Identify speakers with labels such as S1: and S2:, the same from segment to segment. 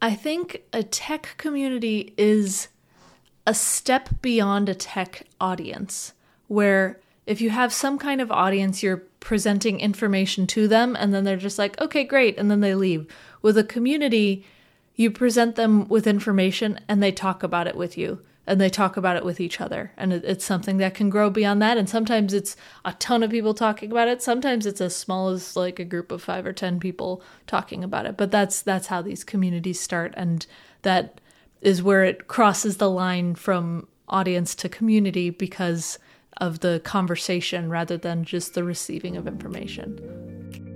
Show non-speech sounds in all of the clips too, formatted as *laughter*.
S1: I think a tech community is a step beyond a tech audience, where if you have some kind of audience, you're presenting information to them, and then they're just like, okay, great, and then they leave. With a community, you present them with information and they talk about it with you and they talk about it with each other. And it's something that can grow beyond that. And sometimes it's a ton of people talking about it. Sometimes it's as small as like a group of 5 or 10 people talking about it. But that's that's how these communities start. And that is where it crosses the line from audience to community because of the conversation rather than just the receiving of information.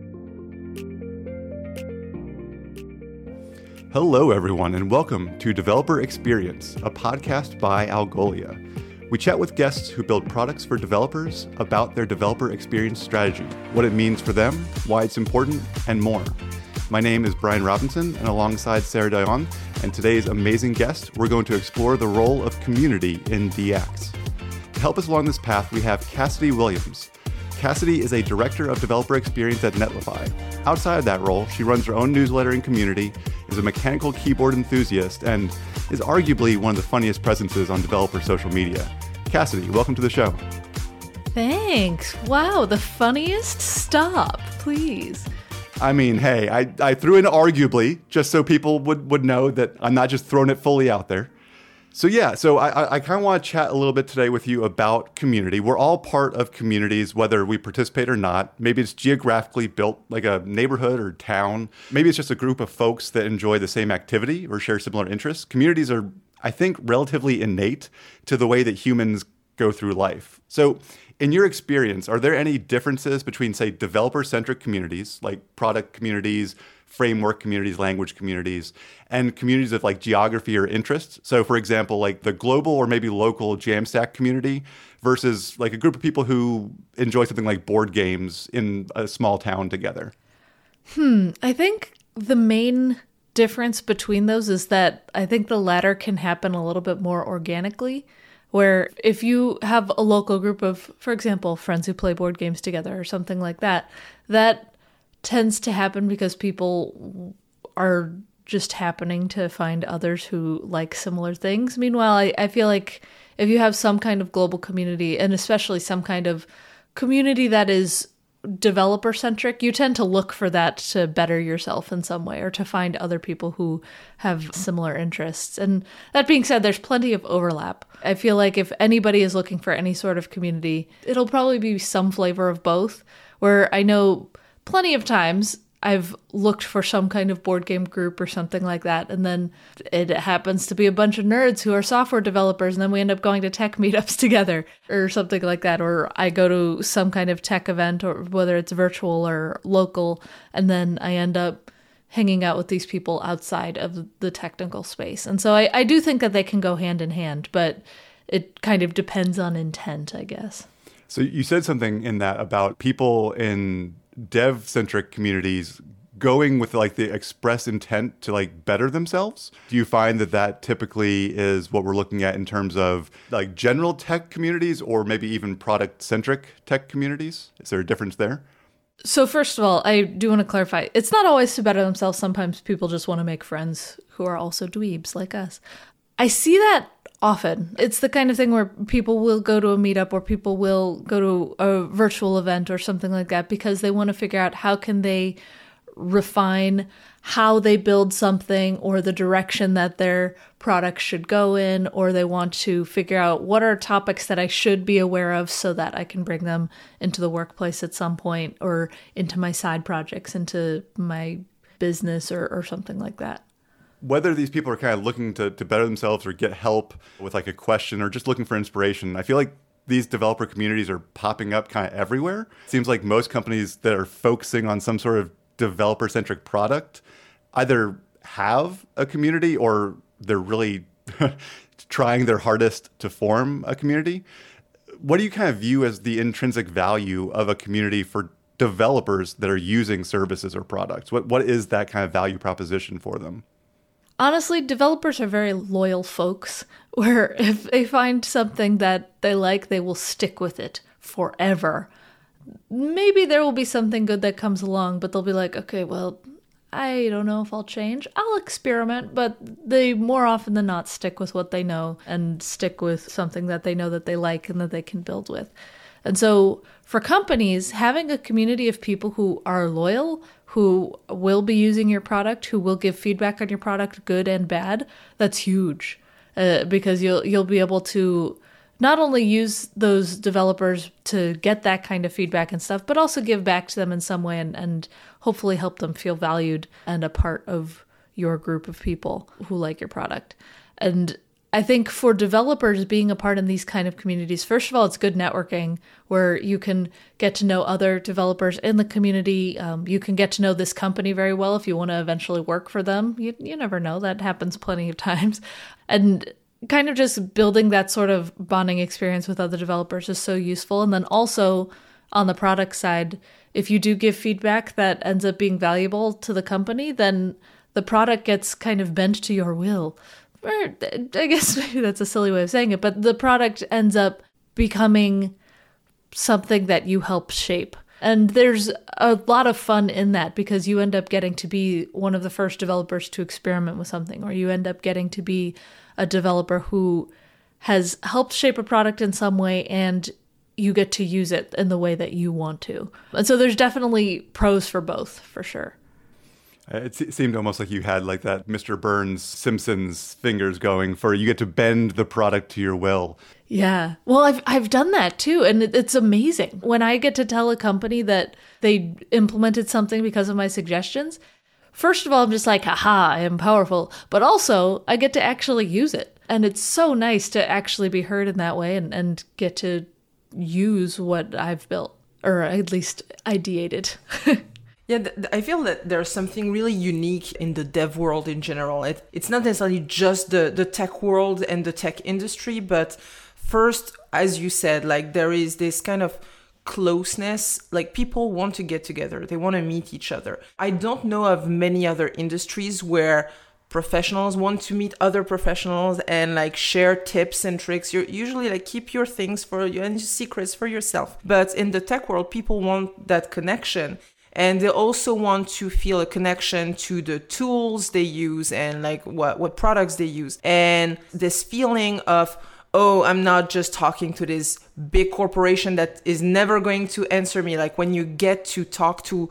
S2: Hello, everyone, and welcome to Developer Experience, a podcast by Algolia. We chat with guests who build products for developers about their developer experience strategy, what it means for them, why it's important, and more. My name is Bryan Robinson, and alongside Sarah Dayan and today's amazing guest, we're going to explore the role of community in DX. To help us along this path, we have Cassidy Williams. Cassidy is a director of developer experience at Netlify. Outside of that role, she runs her own newsletter and community, is a mechanical keyboard enthusiast, and is arguably one of the funniest presences on developer social media. Cassidy, welcome to the show.
S1: Thanks. Wow, the funniest? Stop, please.
S2: I mean, hey, I, I threw in arguably just so people would, would know that I'm not just throwing it fully out there. So yeah, so I, I kind of want to chat a little bit today with you about community. We're all part of communities, whether we participate or not. Maybe it's geographically built like a neighborhood or town. Maybe it's just a group of folks that enjoy the same activity or share similar interests. Communities are, I think, relatively innate to the way that humans go through life. So in your experience, are there any differences between, say, developer centric communities like product communities, framework communities, language communities, and communities of like geography or interest. So, for example, like the global or maybe local Jamstack community versus like a group of people who enjoy something like board games in a small town together.
S1: Hmm. I think the main difference between those is that I think the latter can happen a little bit more organically. Where if you have a local group of, for example, friends who play board games together or something like that, that tends to happen because people are just happening to find others who like similar things. Meanwhile, I, I feel like if you have some kind of global community, and especially some kind of community that is developer centric, you tend to look for that to better yourself in some way or to find other people who have similar interests. And that being said, there's plenty of overlap. I feel like if anybody is looking for any sort of community, it'll probably be some flavor of both. Where I know plenty of times I've looked for some kind of board game group or something like that, and then it happens to be a bunch of nerds who are software developers, and then we end up going to tech *laughs* meetups together or something like that. Or I go to some kind of tech event, or whether it's virtual or local, and then I end up hanging out with these people outside of the technical space. And so I, I do think that they can go hand in hand, but it kind of depends on intent, I guess.
S2: So you said something in that about people in dev centric communities going with like the express intent to like better themselves? Do you find that that typically is what we're looking at in terms of like general tech communities or maybe even product centric tech communities? Is there a difference there?
S1: So first of all i do want to clarify it's not always to better themselves. Sometimes people just want to make friends who are also dweebs like us. I see that often. It's the kind of thing where people will go to a meetup or people will go to a virtual event or something like that because they want to figure out how can they refine how they build something or the direction that their product should go in or they want to figure out what are topics that I should be aware of so that I can bring them into the workplace at some point or into my side projects into my business or, or something like that
S2: whether these people are kind of looking to, to better themselves or get help with like a question or just looking for inspiration, I feel like these developer communities are popping up kind of everywhere. It seems like most companies that are focusing on some sort of developer centric product either have a community or they're really *laughs* trying their hardest to form a community. What do you kind of view as the intrinsic value of a community for developers that are using services or products? What what is that kind of value proposition for them?
S1: Honestly, developers are very loyal folks *laughs* where if they find something that they like, they will stick with it forever. Maybe there will be something good that comes along, but they'll be like, okay, well, I don't know if I'll change. I'll experiment, but they more often than not stick with what they know and stick with something that they know that they like and that they can build with. And so for companies, having a community of people who are loyal, who will be using your product, who will give feedback on your product, good and bad, that's huge. Uh, because you'll you'll be able to not only use those developers to get that kind of feedback and stuff, but also give back to them in some way and, and hopefully help them feel valued and a part of your group of people who like your product. And I think for developers being a part in these kind of communities, first of all, it's good networking where you can get to know other developers in the community. Um, you can get to know this company very well if you want to eventually work for them. You, you never know, that happens plenty of *laughs* times. And kind of just building that sort of bonding experience with other developers is so useful. And then also on the product side, if you do give feedback that ends up being valuable to the company, then the product gets kind of bent to your will. Or I guess *laughs* maybe that's a silly way of saying it, but the product ends up becoming something that you help shape. And there's a lot of fun in that because you end up getting to be one of the first developers to experiment with something, or you end up getting to be a developer who has helped shape a product in some way and you get to use it in the way that you want to. And so there's definitely pros for both, for sure.
S2: Uh, it seemed almost like you had like that Mr. Burns Simpsons fingers going for you get to bend the product to your will.
S1: Yeah. Well, I've I've done that too and it's amazing. When I get to tell a company that they implemented something because of my suggestions, First of all, I'm just like, haha, I am powerful. But also, I get to actually use it. And it's so nice to actually be heard in that way and, and get to use what I've built, or at least ideated. *laughs*
S3: Yeah, th- I feel that there's something really unique in the dev world in general. It, it's not necessarily just the, the tech world and the tech industry, but first, as you said, like there is this kind of closeness. Like people want to get together. They want to meet each other. I don't know of many other industries where professionals want to meet other professionals and like share tips and tricks. You usually like keep your things for you and your secrets for yourself. But in the tech world people want that connection and they also want to feel a connection to the tools they use and like what what products they use and this feeling of oh, I'm not just talking to this big corporation that is never going to answer me. Like when you get to talk to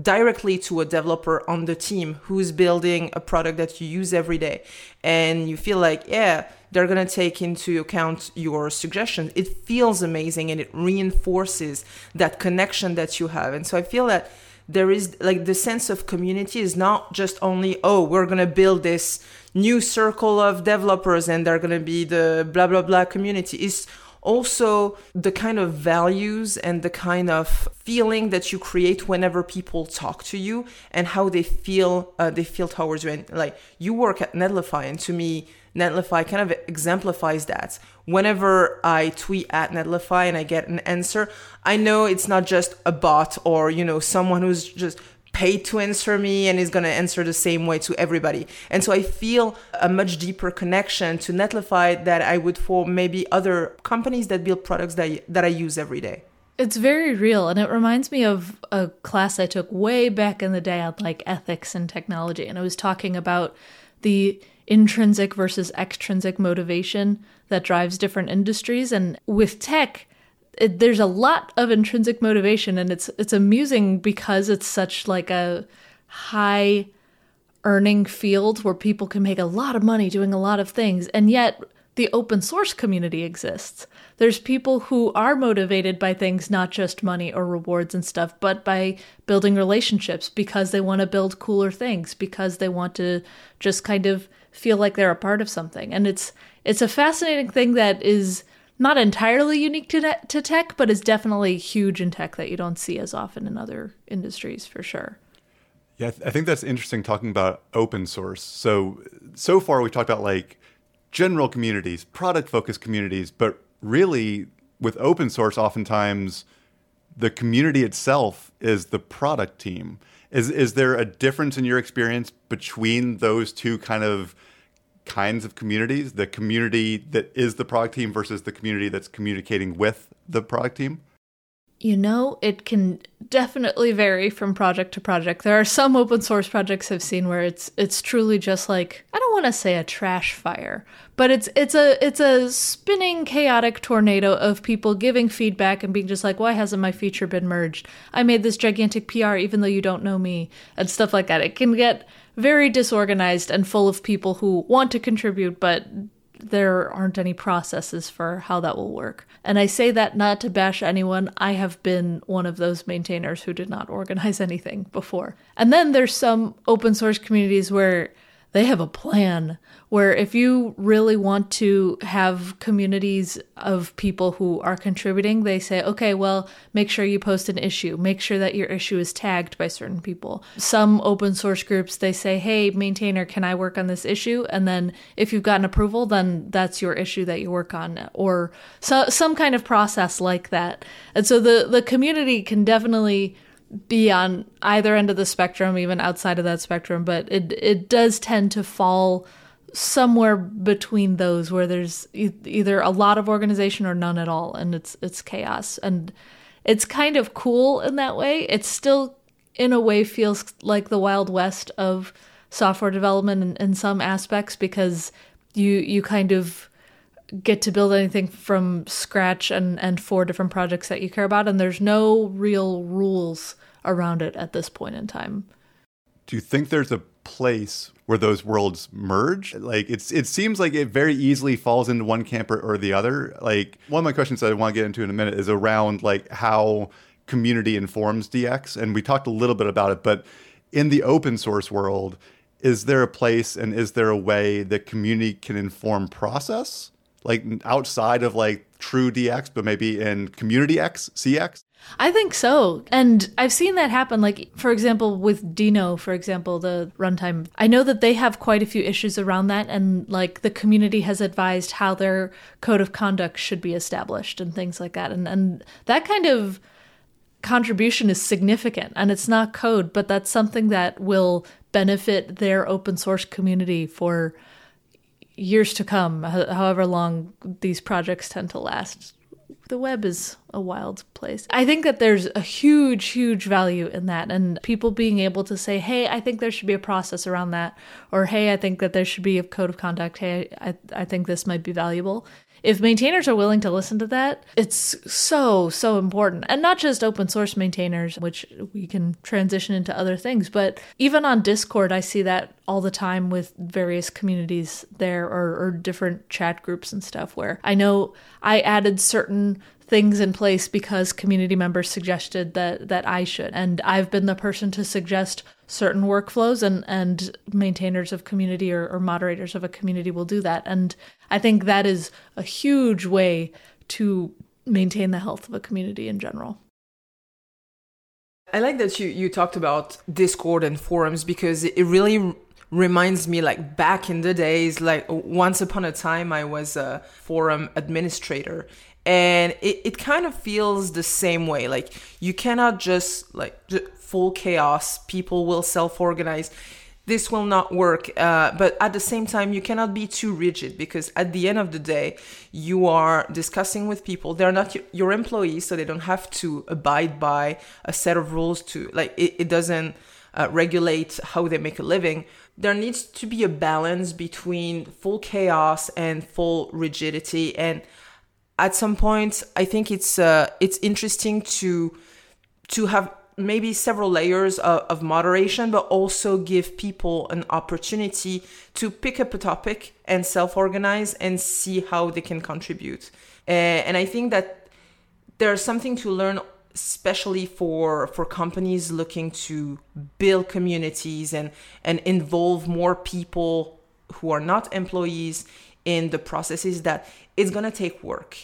S3: directly to a developer on the team who's building a product that you use every day and you feel like, yeah, they're going to take into account your suggestions. It feels amazing and it reinforces that connection that you have. And so I feel that there is like the sense of community is not just only, oh, we're going to build this new circle of developers and they're going to be the blah blah blah community is also the kind of values and the kind of feeling that you create whenever people talk to you and how they feel uh, they feel towards you. And like you work at netlify and to me netlify kind of exemplifies that. Whenever i tweet at netlify and i get an answer i know it's not just a bot or you know someone who's just paid to answer me and is going to answer the same way to everybody. And so I feel a much deeper connection to Netlify that I would for maybe other companies that build products that I, that I use every day.
S1: It's very real and it reminds me of a class I took way back in the day on like ethics and technology and I was talking about the intrinsic versus extrinsic motivation that drives different industries and with tech it, there's a lot of intrinsic motivation and it's it's amusing because it's such like a high earning field where people can make a lot of money doing a lot of things and yet the open source community exists. There's people who are motivated by things not just money or rewards and stuff, but by building relationships because they want to build cooler things, because they want to just kind of feel like they're a part of something. And it's it's a fascinating thing that is not entirely unique to, to tech, but is definitely huge in tech that you don't see as often in other industries for sure.
S2: Yeah, I think that's interesting talking about open source. So, so far we've talked about like general communities, product focused communities, but really with open source, oftentimes the community itself is the product team. Is, is there a difference in your experience between those two kind of kinds of communities the community that is the product team versus the community that's communicating with the product team?
S1: You know, it can definitely vary from project to project. There are some open source projects I've seen where it's it's truly just like I don't want to say a trash fire, but it's it's a it's a spinning chaotic tornado of people giving feedback and being just like, "Why hasn't my feature been merged? I made this gigantic PR even though you don't know me." and stuff like that. It can get very disorganized and full of people who want to contribute but there aren't any processes for how that will work. And I say that not to bash anyone. I have been one of those maintainers who did not organize *laughs* anything before. And then there's some open source communities where they have a plan where if you really want to have communities of people who are contributing, they say, okay, well, make sure you post an issue, make sure that your issue is tagged by certain people. Some open source groups, they say, hey, maintainer, can I work on this issue? And then if you've gotten approval, then that's your issue that you work on, or so, some kind of process like that. And so the, the community can definitely be on either end of the spectrum, even outside of that spectrum, but it it does tend to fall somewhere between those where there's e- either a lot of organization or none at all and it's it's chaos. And it's kind of cool in that way. It still in a way feels like the wild west of software development in, in some aspects because you you kind of get to build anything from scratch and and for different projects that you care about and there's no real rules around it at this point in time
S2: do you think there's a place where those worlds merge. Like it's it seems like it very easily falls into one camp or, or the other. Like one of my questions that I want to get into in a minute is around like how community informs DX, and we talked a little bit about it, but in the open source world, is there a place and is there a way that community can inform process? Like outside of like true DX, but maybe in community X, CX?
S1: I think so. And I've seen that happen. Like, for example, with Deno, for example, the runtime, I know that they have quite a few issues around that. And like the community has advised how their code of conduct should be established and things like that. And, and that kind of contribution is significant. And it's not code, but that's something that will benefit their open source community for years to come, however long these projects tend to last the web is a wild place. I think that there's a huge, huge value in that, and people being able to say, hey, I think there should be a process around that, or hey, I think that there should be a code of conduct. Hey, I, I think this might be valuable if maintainers are willing to listen to that, it's so, so important. And not just open source maintainers, which we can transition into other things, but even on Discord, I see that all the time with various communities there or, or different chat groups and stuff where I know I added certain things in place because community members suggested that that I should. And I've been the person to suggest certain workflows and and maintainers of community or, or moderators of a community will do that. And i think that is a huge way to maintain the health of a community in general.
S3: I like that you you talked about discord and forums because it really reminds me like back in the days like once upon a time i was a forum administrator and it, it kind of feels the same way like you cannot just like full chaos. People will self organize. This will not work. Uh, but at the same time, you cannot be too rigid because at the end of the day, you are discussing with people. They're not your employees, so they don't have to abide by a set of rules to, like, it, it doesn't uh, regulate how they make a living. There needs to be a balance between full chaos and full rigidity. And at some point, I think it's uh, it's interesting to to have maybe several layers of, of, moderation, but also give people an opportunity to pick up a topic and self organize and see how they can contribute. Uh, and I think that there's something to learn especially for for companies looking to build communities and and involve more people who are not employees in the processes that it's going to take work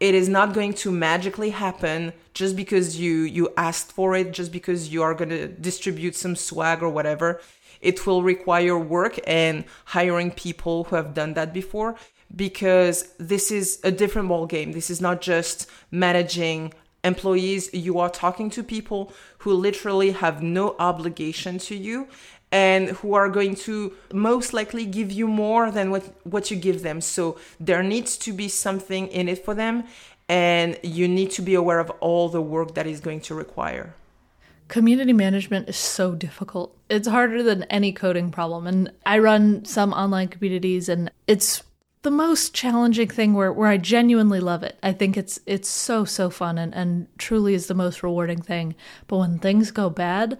S3: it is not going to magically happen just because you you asked for it just because you are going to distribute some swag or whatever. It will require work and hiring people who have done that before because this is a different ball game this is not just managing employees. You are talking to people who literally have no obligation to you and who are going to most likely give you more than what, what you give them. So there needs to be something in it for them. and you need to be aware of all the work that is going to require.
S1: Community management is so difficult. It's harder than any coding problem. And I run some online communities and it's the most challenging thing where, where I genuinely love it. I think it's it's so so fun and, and truly is the most rewarding thing. But when things go bad,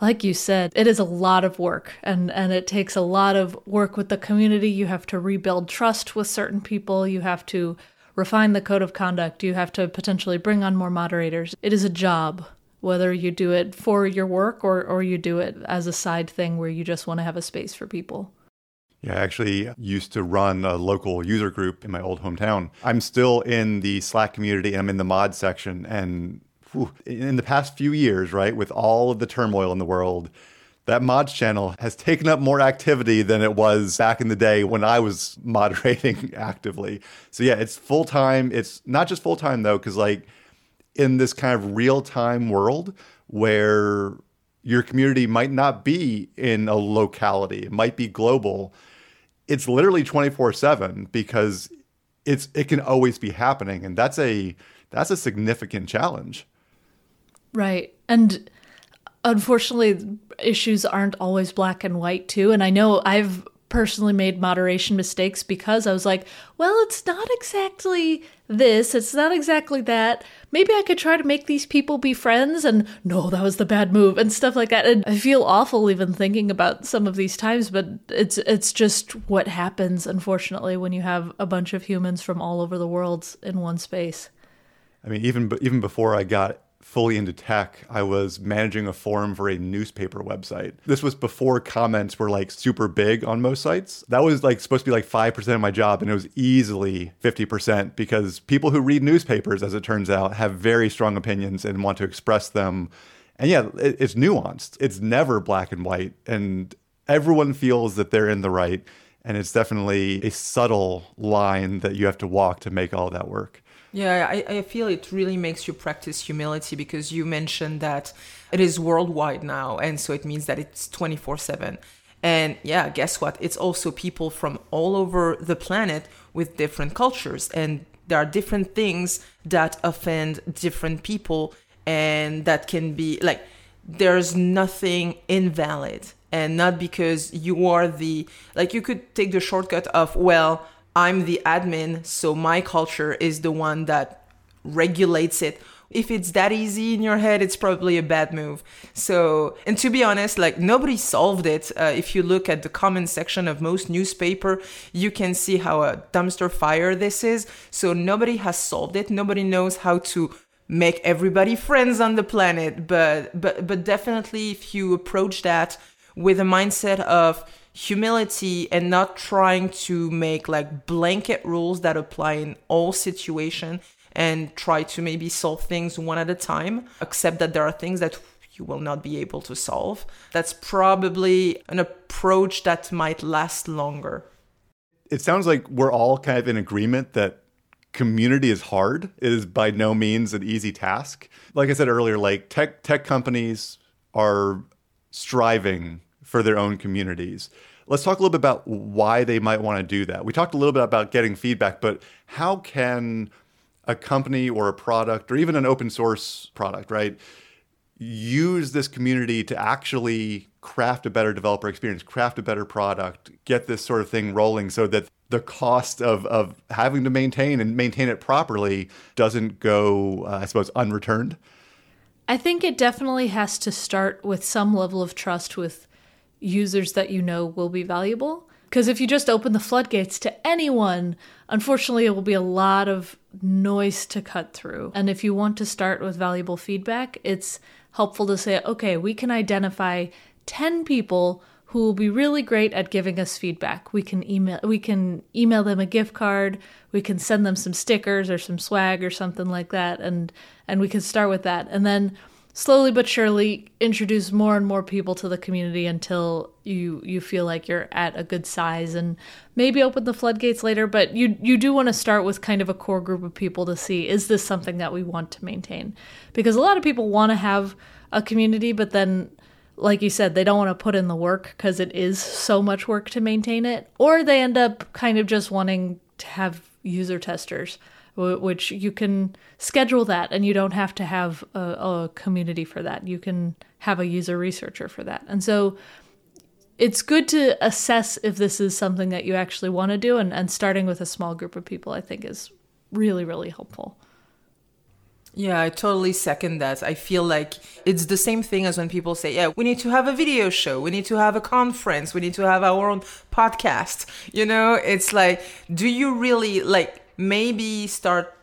S1: like you said, it is a lot of work and, and it takes a lot of work with the community. You have to rebuild trust with certain people. You have to refine the code of conduct. You have to potentially bring on more moderators. It is a job whether you do it for your work or, or you do it as a side thing where you just want to have a space for people.
S2: Yeah, I actually used to run a local user group in my old hometown. I'm still in the Slack community. and I'm in the mod section. And whew, in the past few years, right, with all of the turmoil in the world, that mods channel has taken up more activity than it was back in the day when I was *laughs* moderating actively. So yeah, it's full time. It's not just full time though, because like in this kind of real time world where your community might not be in a locality, it might be global. It's literally 24 7 because it's it can always be happening. And that's a that's a significant challenge.
S1: Right. And unfortunately issues aren't always black and white too. And I know I've personally made moderation mistakes because I was like, well, it's not exactly this, it's not exactly that. Maybe I could try to make these people be friends, and no, that was the bad move, and stuff like that. And I feel awful even thinking about some of these times, but it's it's just what happens, unfortunately, when you have a bunch of humans from all over the world in one space.
S2: I mean, even even before I got fully into tech, I was managing a forum for a newspaper website. This was before comments were like super big on most sites. That was like supposed to be like 5% of my job, and it was easily 50% because people who read newspapers, as it turns out, have very strong opinions and want to express them. And yeah, it, it's nuanced, it's never black and white, and everyone feels that they're in the right. And it's definitely a subtle line that you have to walk to make all that work.
S3: Yeah, I, I feel it really makes you practice humility because you mentioned that it is worldwide now. And so it means that it's 24 7. And yeah, guess what? It's also people from all over the planet with different cultures. And there are different things that offend different people. And that can be like, there's nothing invalid. And not because you are the, like, you could take the shortcut of, well, I'm the admin, so my culture is the one that regulates it. If it's that easy in your head, it's probably a bad move. So, and to be honest, like nobody solved it. Uh, if you look at the comment section of most newspaper, you can see how a dumpster fire this is. So nobody has solved it. Nobody knows how to make everybody friends on the planet. But but but definitely, if you approach that with a mindset of humility and not trying to make like blanket rules that apply in all situation and try to maybe solve things one at a time accept that there are things that you will not be able to solve. That's probably an approach that might last longer.
S2: It sounds like we're all kind of in agreement that community is hard. It is by no means an easy task. Like i said earlier like tech tech companies are striving for their own communities. Let's talk a little bit about why they might want to do that. We talked a little bit about getting feedback, but how can a company or a product or even an open source product, right, use this community to actually craft a better developer experience, craft a better product, get this sort of thing rolling so that the cost of, of having to maintain and maintain it properly doesn't go, uh, I suppose, unreturned?
S1: I think it definitely has to start with some level of trust with users that you know will be valuable. Because if you just open the floodgates to anyone, unfortunately, it will be a lot of noise to cut through. And if you want to start with valuable feedback, it's helpful to say, okay, we can identify 10 people who will be really great at giving us feedback. We can email we can email them a gift card, we can send them some stickers or some swag or something like that and and we can start with that. And then slowly but surely introduce more and more people to the community until you you feel like you're at a good size and maybe open the floodgates later. But you you do want to start with kind of a core group of people to see is this something that we want to maintain? Because a lot of people want to have a community but then like you said they don't want to put in the work because it is so much work to maintain it. Or they end up kind of just wanting to have user testers which you can schedule that and you don't have to have a, a community for that. You can have a user researcher for that. And so it's good to assess if this is something that you actually want to do and, and starting with a small group of people i think is really really helpful
S3: yeah, I totally second that. I feel like it's the same thing as when people say, yeah, we need to have a video show, we need to have a conference, we need to have our own podcast. You know, it's like, do you really like maybe start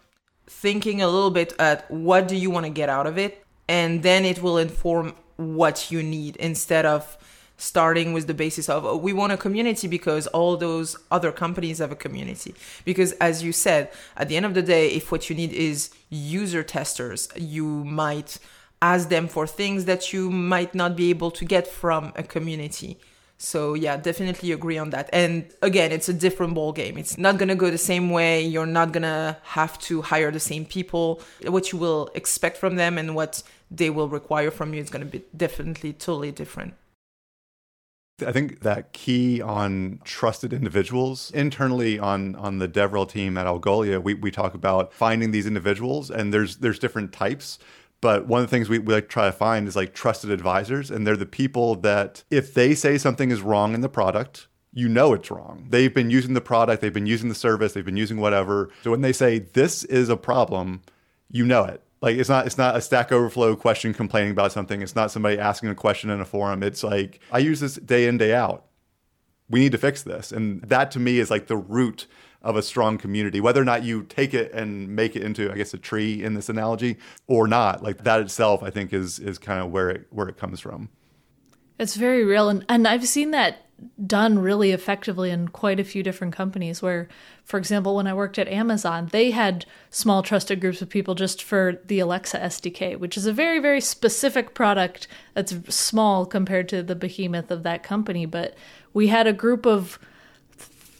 S3: thinking a little bit at what do you want to get out of it? And then it will inform what you need instead of starting with the basis of oh, we want a community because all those other companies have a community because as you said at the end of the day if what you need is user testers you might ask them for things that you might not be able to get from a community so yeah definitely agree on that. And again it's a different ball game it's not to go the same way. You're not to have to hire the same people. What you will expect from them and what they will require from you is to be definitely totally different.
S2: I think that key on trusted individuals internally on on the DevRel team at Algolia, we, we talk about finding these individuals, and there's there's different types. But one of the things we, we like try to find is like trusted advisors, and they're the people that if they say something is wrong in the product, you know it's wrong. They've been using the product, they've been using the service, they've been using whatever. So when they say this is a problem, you know it. Like it's not it's not a stack overflow question complaining about something. It's not somebody asking a question in a forum. It's like i use this day in day out. We need to fix this. And that to me is like the root of a strong community whether or not you take it and make it into i guess a tree in this analogy or not like that itself i think is is kind of where it where it comes from.
S1: It's very real and and i've seen that done really effectively in quite a few different companies where for example when i worked at amazon they had small trusted groups of people just for the alexa sdk which is a very very specific product that's small compared to the behemoth of that company but we had a group of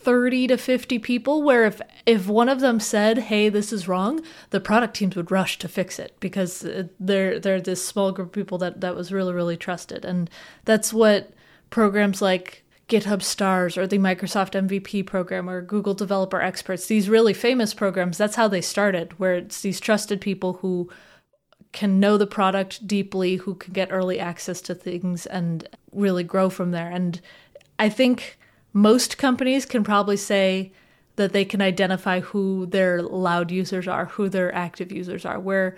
S1: 30 to 50 people where if if one of them said hey this is wrong the product teams would rush to fix it because uh, they're they're this small group of people that that was really really trusted and that's what programs like GitHub Stars or the Microsoft MVP program or Google Developer Experts, these really famous programs, that's how they started, where it's these trusted people who can know the product deeply, who can get early access to things and really grow from there. And I think most companies can probably say that they can identify who their loud users are, who their active users are. Where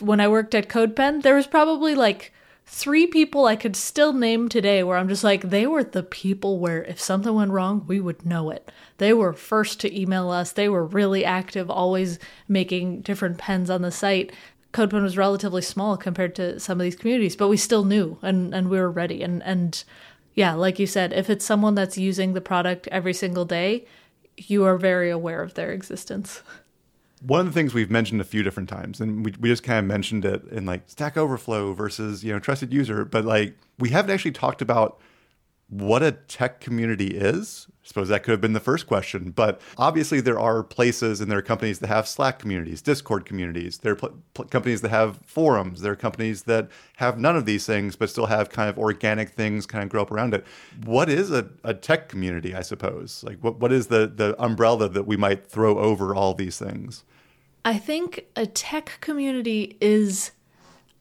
S1: when I worked at CodePen, there was probably like three people I could still name today where I'm just like, they were the people where if something went wrong, we would know it. They were first to email us. They were really active, always making different pens on the site. CodePen was relatively small compared to some of these communities, but we still knew and, and we were ready. And, and yeah, like you said, if it's someone that's using the product every single day, you are very aware of their existence.
S2: one of the things we've mentioned a few different times, and we, we just kind of mentioned it in like Stack Overflow versus you know trusted user, but like we haven't actually talked about what a tech community is. I suppose that could have been the first question, but obviously there are places and there are companies that have Slack communities, Discord communities. There are pl- pl- companies that have forums. There are companies that have none of these things, but still have kind of organic things kind of grow up around it. What is a, a tech community? I suppose like what what is the the umbrella that we might throw over all these things?
S1: I think a tech community is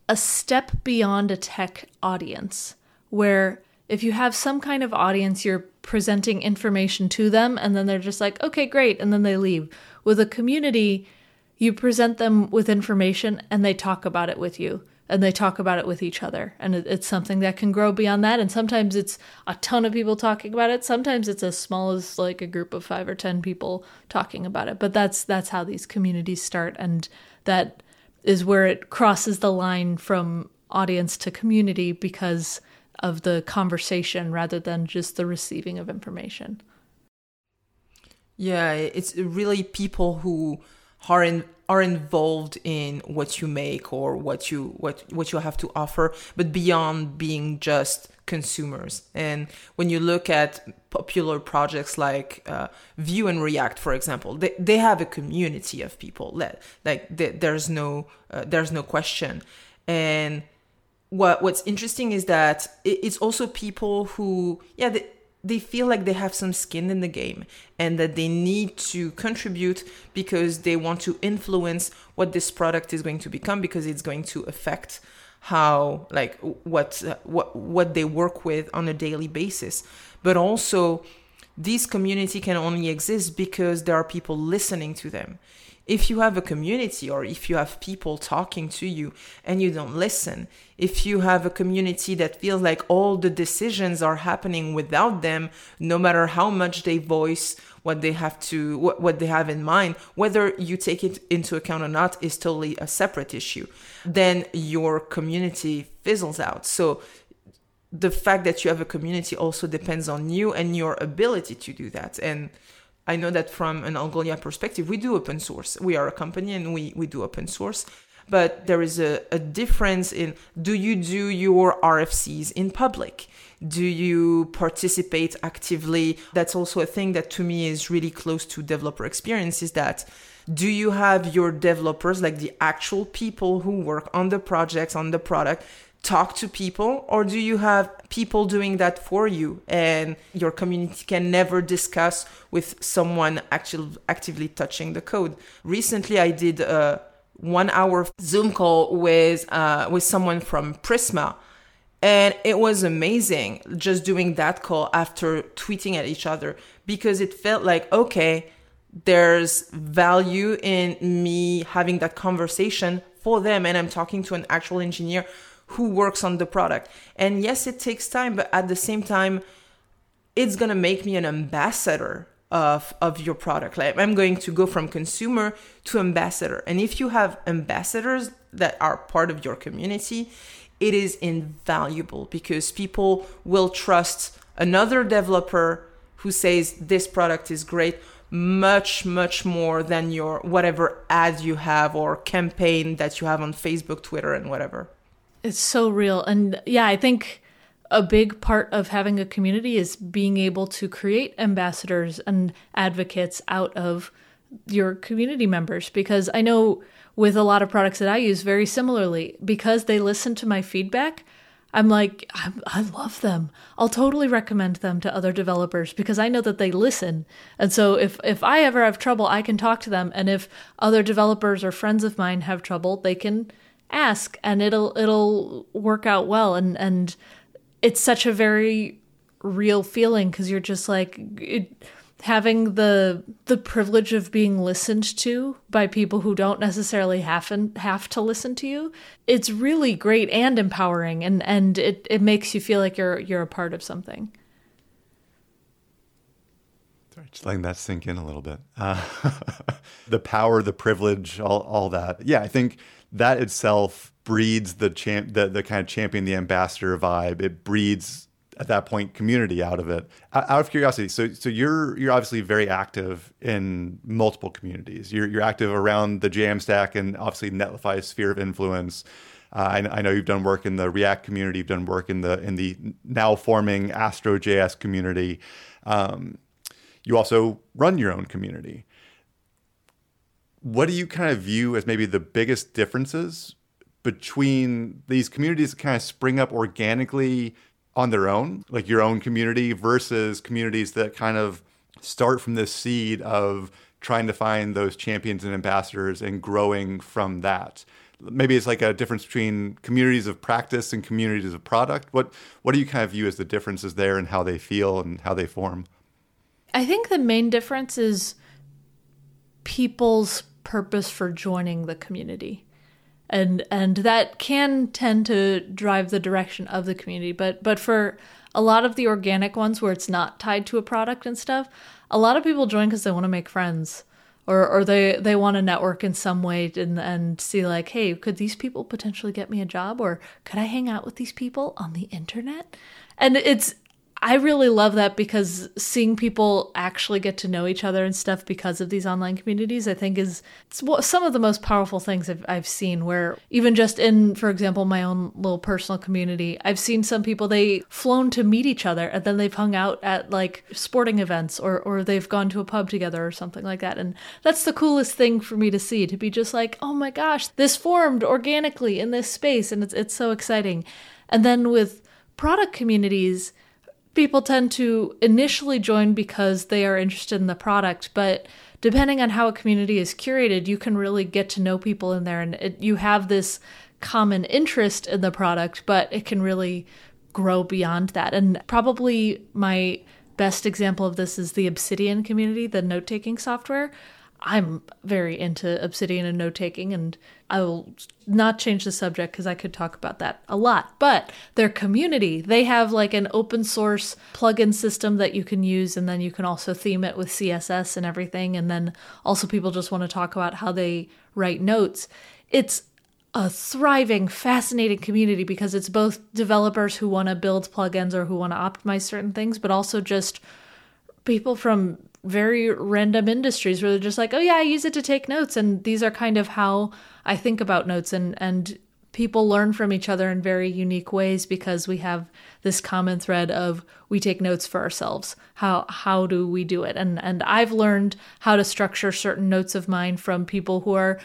S1: a step beyond a tech audience, where if you have some kind of audience, you're presenting information to them, and then they're just like, okay, great, and then they leave. With a community, you present them with information and they talk about it with you and they talk about it with each other and it's something that can grow beyond that and sometimes it's a ton of people talking about it sometimes it's as small as like a group of 5 or 10 people talking about it but that's that's how these communities start and that is where it crosses the line from audience to community because of the conversation rather than just the receiving of information.
S3: Yeah it's really people who are in are involved in what you make or what you what what you have to offer but beyond being just consumers. And when you look at popular projects like uh, Vue and react for example they, they have a community of people like there's no uh, there's no question. And what what's interesting is that it, it's also people who yeah they, they feel like they have some skin in the game and that they need to contribute because they want to influence what this product is going to become because it's going to affect how like what what what they work with on a daily basis. But also this community can only exist because there are people listening to them if you have a community or if you have people talking to you and you don't listen, if you have a community that feels like all the decisions are happening without them, no matter how much they voice what they have to what, what they have in mind, whether you take it into account or not is totally a separate issue. Then your community fizzles out. So the fact that you have a community also depends on you and your ability to do that. And I know that from an Algolia perspective, we do open source. We are a company and we, we do open source. But there is a, a difference in do you do your RFCs in public? Do you participate actively? That's also a thing that to me is really close to developer experience is that do you have your developers, like the actual people who work on the projects, on the product, talk to people or do you have people doing that for you and your community can never discuss with someone actually actively touching the code? Recently i did a one hour zoom call with uh, with someone from prisma and it was amazing just doing that call after tweeting at each other because it felt like okay there's value in me having that conversation for them and i'm talking to an actual engineer who works on the product. And yes, it takes time, but at the same time, it's gonna make me an ambassador of of your product. Like I'm going to go from consumer to ambassador. And if you have ambassadors that are part of your community, it is invaluable because people will trust another developer who says this product is great much much more than your whatever ad you have or campaign that you have on Facebook, Twitter and whatever.
S1: It's so real. And yeah, I think a big part of having a community is being able to create ambassadors and advocates out of your community members because I know with a lot of products that I use very similarly because they listen to my feedback I'm like I, I love them. I'll totally recommend them to other developers because I know that they listen. And so if if I ever have trouble, I can talk to them and if other developers or friends of mine have trouble, they can ask and it'll it'll work out well. And and it's such a very real feeling because you're just like it, having the the privilege of being listened to by people who don't necessarily have and have to listen to you it's really great and empowering and and it it makes you feel like you're you're a part of something.
S2: Sorry, just letting that sink in a little bit. Uh, *laughs* the power the privilege all, all that. Yeah i think that itself breeds the champ, the, the kind of champion, the ambassador vibe. It breeds at that point community out of it. Out of curiosity, so so you're you're obviously very active in multiple communities. You're you're active around the Jamstack and obviously Netlify's sphere of influence. Uh, I, I, know you've done work in the React community. You've done work in the in the now forming Astro.js community. Um, you also run your own community what do you kind of view as maybe the biggest differences between these communities that kind of spring up organically on their own, like your own community, versus communities that kind of start from this seed of trying to find those champions and ambassadors and growing from that? Maybe it's like a difference between communities of practice and communities of product. What what do you kind of view as the differences there and how they feel and how they form?
S1: I think the main difference is people's purpose for joining the community. And and that can tend to drive the direction of the community but but for a lot of the organic ones where it's not tied to a product and stuff a lot of people join because they want to make friends or or they they want to network in some way and and see like hey could these people potentially get me a job or could i hang out with these people on the internet? And it's I really love that because seeing people actually get to know each other and stuff because of these online communities, I think is some of the most powerful things I've, I've seen. Where even just in, for example, my own little personal community, I've seen some people they flown to meet each other and then they've hung out at like sporting events or or they've gone to a pub together or something like that. And that's the coolest thing for me to see to be just like, oh my gosh, this formed organically in this space, and it's it's so exciting. And then with product communities people tend to initially join because they are interested in the product, but depending on how a community is curated, you can really get to know people in there and it, you have this common interest in the product, but it can really grow beyond that. And probably my best example of this is the Obsidian community, the note taking software. I'm very into Obsidian and note taking, and I will not change the subject because I could talk about that a lot. But their community, they have like an open source plugin system that you can use, and then you can also theme it with CSS and everything. And then also, people just want to talk about how they write notes. It's a thriving, fascinating community because it's both developers who want to build plugins or who want to optimize certain things, but also just people from very random industries where they're just like, oh yeah, I use it to take notes, and these are kind of how I think about notes, and and people learn from each other in very unique ways because we have this common thread of we take notes for ourselves. How how do we do it? And and I've learned how to structure certain notes of mine from people who are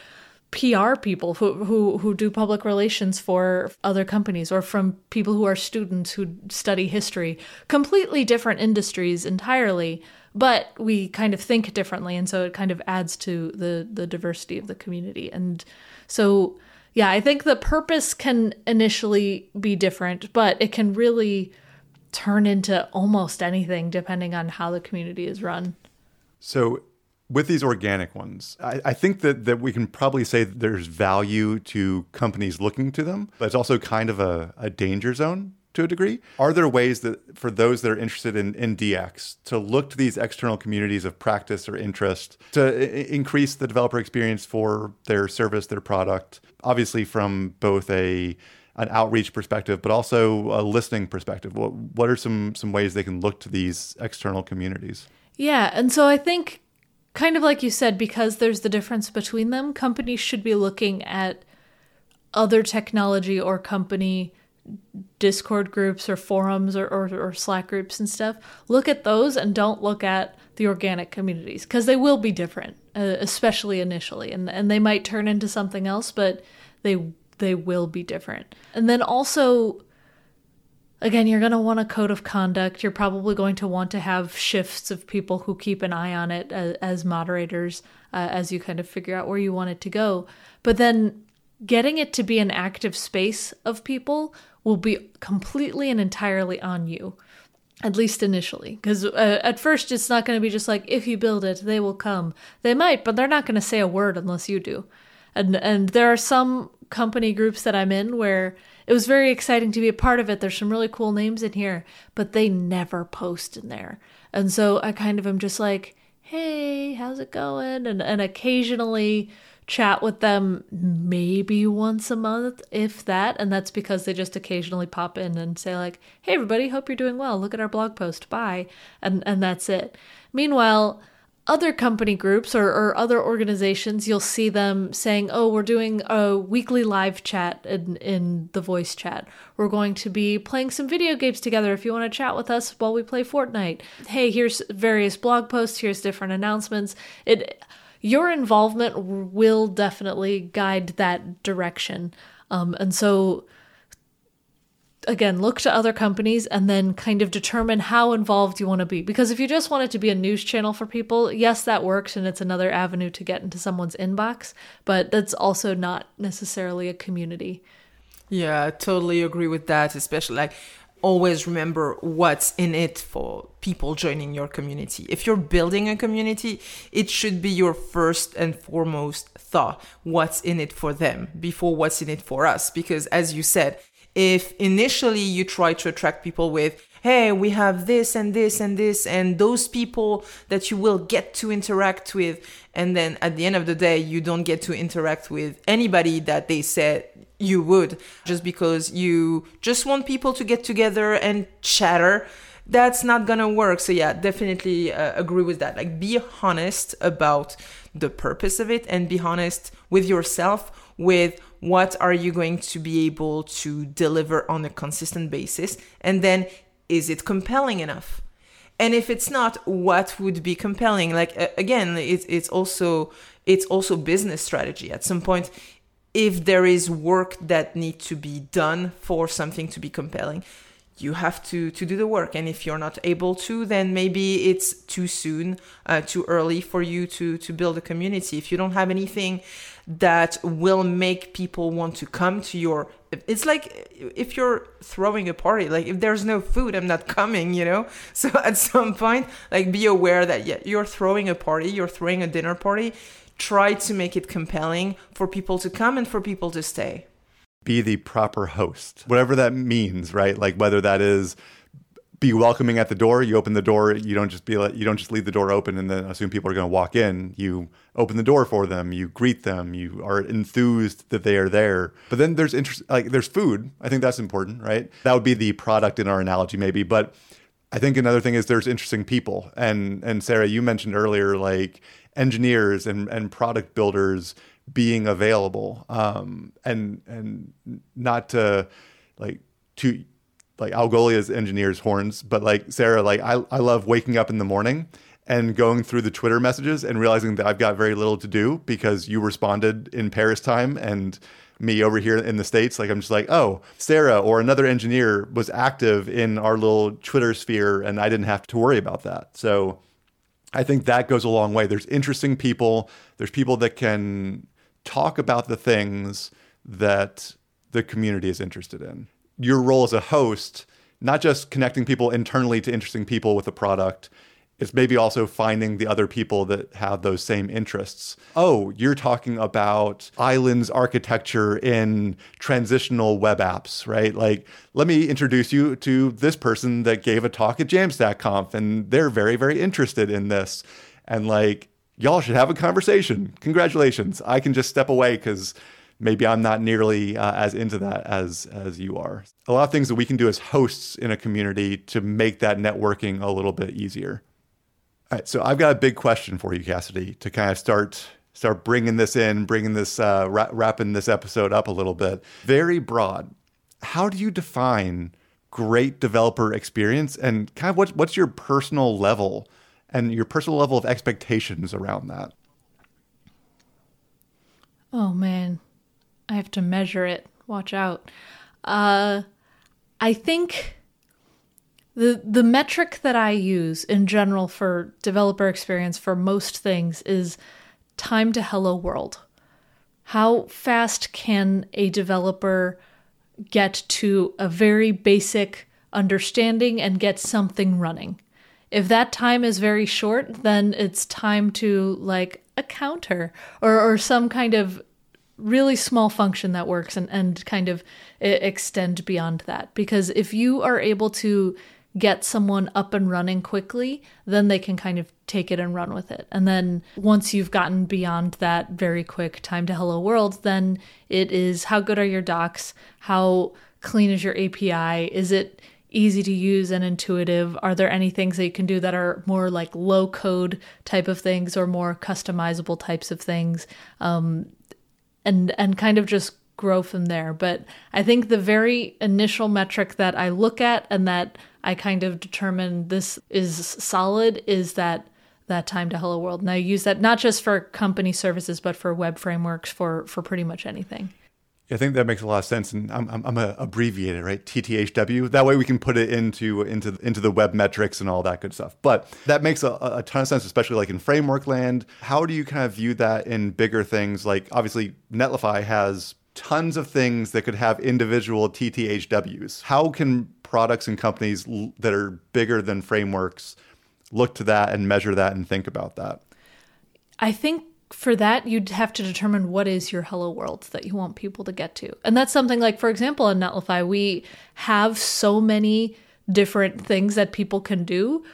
S1: PR people who, who who do public relations for other companies or from people who are students who study history completely different industries entirely but we kind of think differently and so it kind of adds to the the diversity of the community. And so yeah i think the purpose can initially be different but it can really turn into almost anything depending on how the community is run.
S2: So with these organic ones, I, I, think that, that we can probably say there's value to companies looking to them, but it's also kind of a, a danger zone to a degree. Are there ways that for those that are interested in, in DX to look to these external communities of practice or interest to uh, I- increase the developer experience for their service, their product? Obviously, from both a an outreach perspective, but also a listening perspective. What what are some some ways they can look to these external communities?
S1: Yeah, and so I think kind of like you said, because there's the difference between them, companies should be looking at other technology or company Discord groups or forums or, or, or, Slack groups and stuff. Look at those and don't look at the organic communities because they will be different, uh, especially initially, and and they might turn into something else, but they they will be different. And then also Again, you're going to want a code of conduct. You're probably going to want to have shifts of people who keep an eye on it as, as moderators uh, as you kind of figure out where you want it to go. But then getting it to be an active space of people will be completely and entirely on you at least initially because uh, at first it's not going to be just like if you build it they will come they might but they're not going to say a word unless you do and and there are some company groups that i'm in where it was very exciting to be a part of it. There's some really cool names in here, but they never post in there. And so I kind of am just like, hey, how's it going? And, and occasionally chat with them maybe once a month, if that. And that's because they just occasionally pop in and say, like, hey, everybody, hope you're doing well. Look at our blog post. Bye. And, and that's it. Meanwhile, other company groups or, or other organizations, you'll see them saying, Oh, we're doing a weekly live chat in, in the voice chat. We're going to be playing some video games together if you want to chat with us while we play Fortnite. Hey, here's various blog posts, here's different announcements. It your involvement will definitely guide that direction. Um, and so again look to other companies and then kind of determine how involved you want to be because if you just want it to be a news channel for people yes that works and it's another avenue to get into someone's inbox but that's also not necessarily a community
S3: yeah i totally agree with that especially like always remember what's in it for people joining your community. If you're building a community, it should be your first and foremost thought what's in it for them before what's in it for us. Because as you said, if initially you try to attract people with hey we have this and this and this and those people that you will get to interact with and then at the end of the day you don't get to interact with anybody that they said you would. Just because you just want people to get together and chatter that's not gonna work. So yeah definitely uh, agree with that. Like be honest about the purpose of it and be honest with yourself with what are you going to be able to deliver on a consistent basis and then is it compelling enough? And if it's not what would be compelling? Like uh, again it's it's also it's also business strategy. At some point if there is work that needs to be done for something to be compelling you have to to do the work. And if you're not able to then maybe it's too soon uh, too early for you to to build a community. If you don't have anything that will make people want to come to your it's like if you're throwing a party like if there's no food i'm not coming you know? *laughs* So at some point like be aware that yeah, you're throwing a party you're throwing a dinner party try to make it compelling for people to come and for people to stay
S2: be the proper host, whatever that means, right? Like whether that is be welcoming at the door. You open the door. You don't just be like, you don't just leave the door open and then assume people are going to walk in. You open the door for them. You greet them. You are enthused that they are there. But then there's interest, like there's food. I think that's important, right? That would be the product in our analogy, maybe. But I think another thing is there's interesting people. And and Sarah, you mentioned earlier, like engineers and and product builders being available um, and and not to like to like Algolia's engineers horns, but like Sarah, like I, I love waking up in the morning and going through the Twitter messages and realizing that I've got very little to do because you responded in Paris time and me over here in the States. Like I'm just like, oh, Sarah or another engineer was active in our little Twitter sphere and I didn't have to worry about that. So I think that goes a long way. There's interesting people. There's people that can talk about the things that the community is interested in. Your role as a host, not just connecting people internally to interesting people with the product, it's maybe also finding the other people that have those same interests. Oh, you're talking about islands architecture in transitional web apps, right? Like, let me introduce you to this person that gave a talk at JamstackConf, and they're very, very interested in this. And like, y'all should have a conversation. Congratulations. I can just step away because maybe I'm not nearly uh, as into that as as you are. A lot of things that we can do as hosts in a community to make that networking a little bit easier. Right, so I've got a big question for you, Cassidy, to kind of start start bringing this in, bringing this uh, ra- wrapping this episode up a little bit. Very broad. How do you define great developer experience, and kind of what, what's your personal level and your personal level of expectations around that.
S1: Oh man, I have to measure it. Watch out. Uh, I think the the metric that I use in general for developer experience for most things is time to hello world. How fast can a developer get to a very basic understanding and get something running? If that time is very short, then it's time to like a counter or, or some kind of really small function that works and, and kind of extend beyond that. Because if you are able to get someone up and running quickly, then they can kind of take it and run with it. And then once you've gotten beyond that very quick time to hello world, then it is how good are your docs? How clean is your API? Is it easy to use and intuitive? Are there any things that you can do that are more like low code type of things or more customizable types of things? Um, and and kind of just grow from there. But I think the very initial metric that I look at and that I kind of determine this is solid is that that time to hello world. And I use that not just for company services, but for web frameworks for for pretty much anything.
S2: I think that makes a lot of sense, and I'm, I'm, I'm a abbreviated, right? TTHW. That way we can put it into into into the web metrics and all that good stuff. But that makes a, a ton of sense, especially like in framework land. How do you kind of view that in bigger things? Like obviously, Netlify has tons of things that could have individual TTHWs. How can products and companies that are bigger than frameworks look to that and measure that and think about that?
S1: I think for that, you'd have to determine what is your hello world that you want people to get to. And that's something like, for example, in Netlify, we have so many different things that people can do.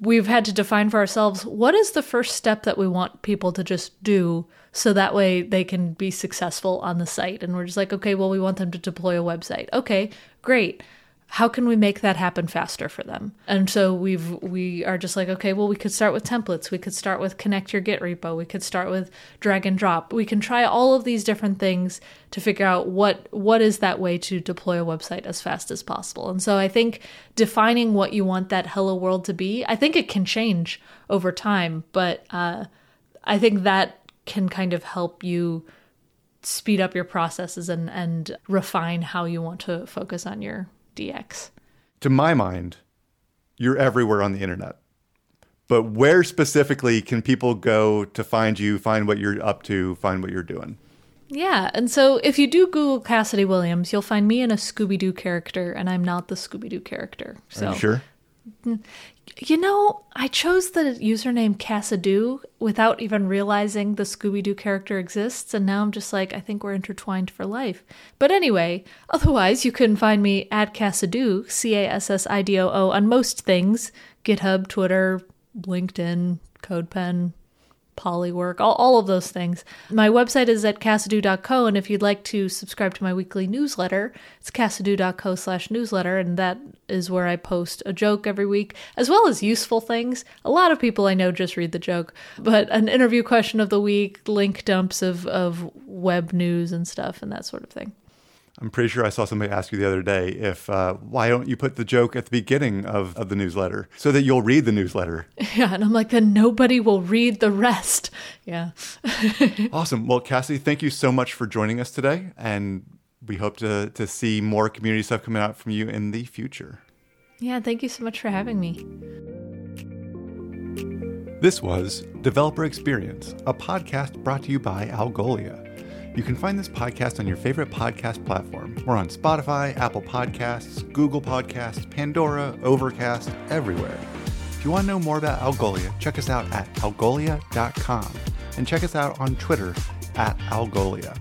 S1: We've had to define for ourselves what is the first step that we want people to just do so that way they can be successful on the site. And we're just like, okay, well, we want them to deploy a website. Okay, great how can we make that happen faster for them? And so we've we are just like okay well we could start with templates. We could start with connect your git repo. We could start with drag and drop. We can try all of these different things to figure out what what is that way to deploy a website as fast as possible. And so i think defining what you want that hello world to be i think it can change over time but uh, i think that can kind of help you speed up your processes and and refine how you want to focus on your DX.
S2: to my mind, you're everywhere on the internet. But where specifically can people go to find you, find what you're up to, find what you're doing?
S1: Yeah, and so if you do Google Cassidy Williams, you'll find me in a Scooby Doo character, and I'm not the Scooby Doo character. So
S2: Are you sure?
S1: You know, I chose the username Cassidoo without even realizing the Scooby Doo character exists, and now I'm just like, I think we're intertwined for life. But anyway, otherwise, you can find me at Cassidoo, C A S S I D O O, on most things GitHub, Twitter, LinkedIn, CodePen, Polywork, all, all of those things. My website is at cassidoo.co, and if you'd like to subscribe to my weekly newsletter, it's cassidoo.co slash newsletter, and that is where I post a joke every week, as well as useful things. A lot of people I know just read the joke, but an interview question of the week, link dumps of, of web news and stuff, and that sort of thing.
S2: I'm pretty sure I saw somebody ask you the other day if uh, why don't you put the joke at the beginning of, of the newsletter so that you'll read the newsletter. *laughs*
S1: Yeah, and I'm like, then nobody will read the rest. Yeah. *laughs*
S2: awesome. Well, Cassie, thank you so much for joining us today, and we hope to to see more community stuff coming out from you in the future.
S1: Yeah, thank you so much for having me.
S2: This was Developer Experience, a podcast brought to you by Algolia. You can find this podcast on your favorite podcast platform. We're on Spotify, Apple Podcasts, Google Podcasts, Pandora, Overcast, everywhere. If you want to know more about Algolia, check us out at algolia.com and check us out on Twitter at Algolia.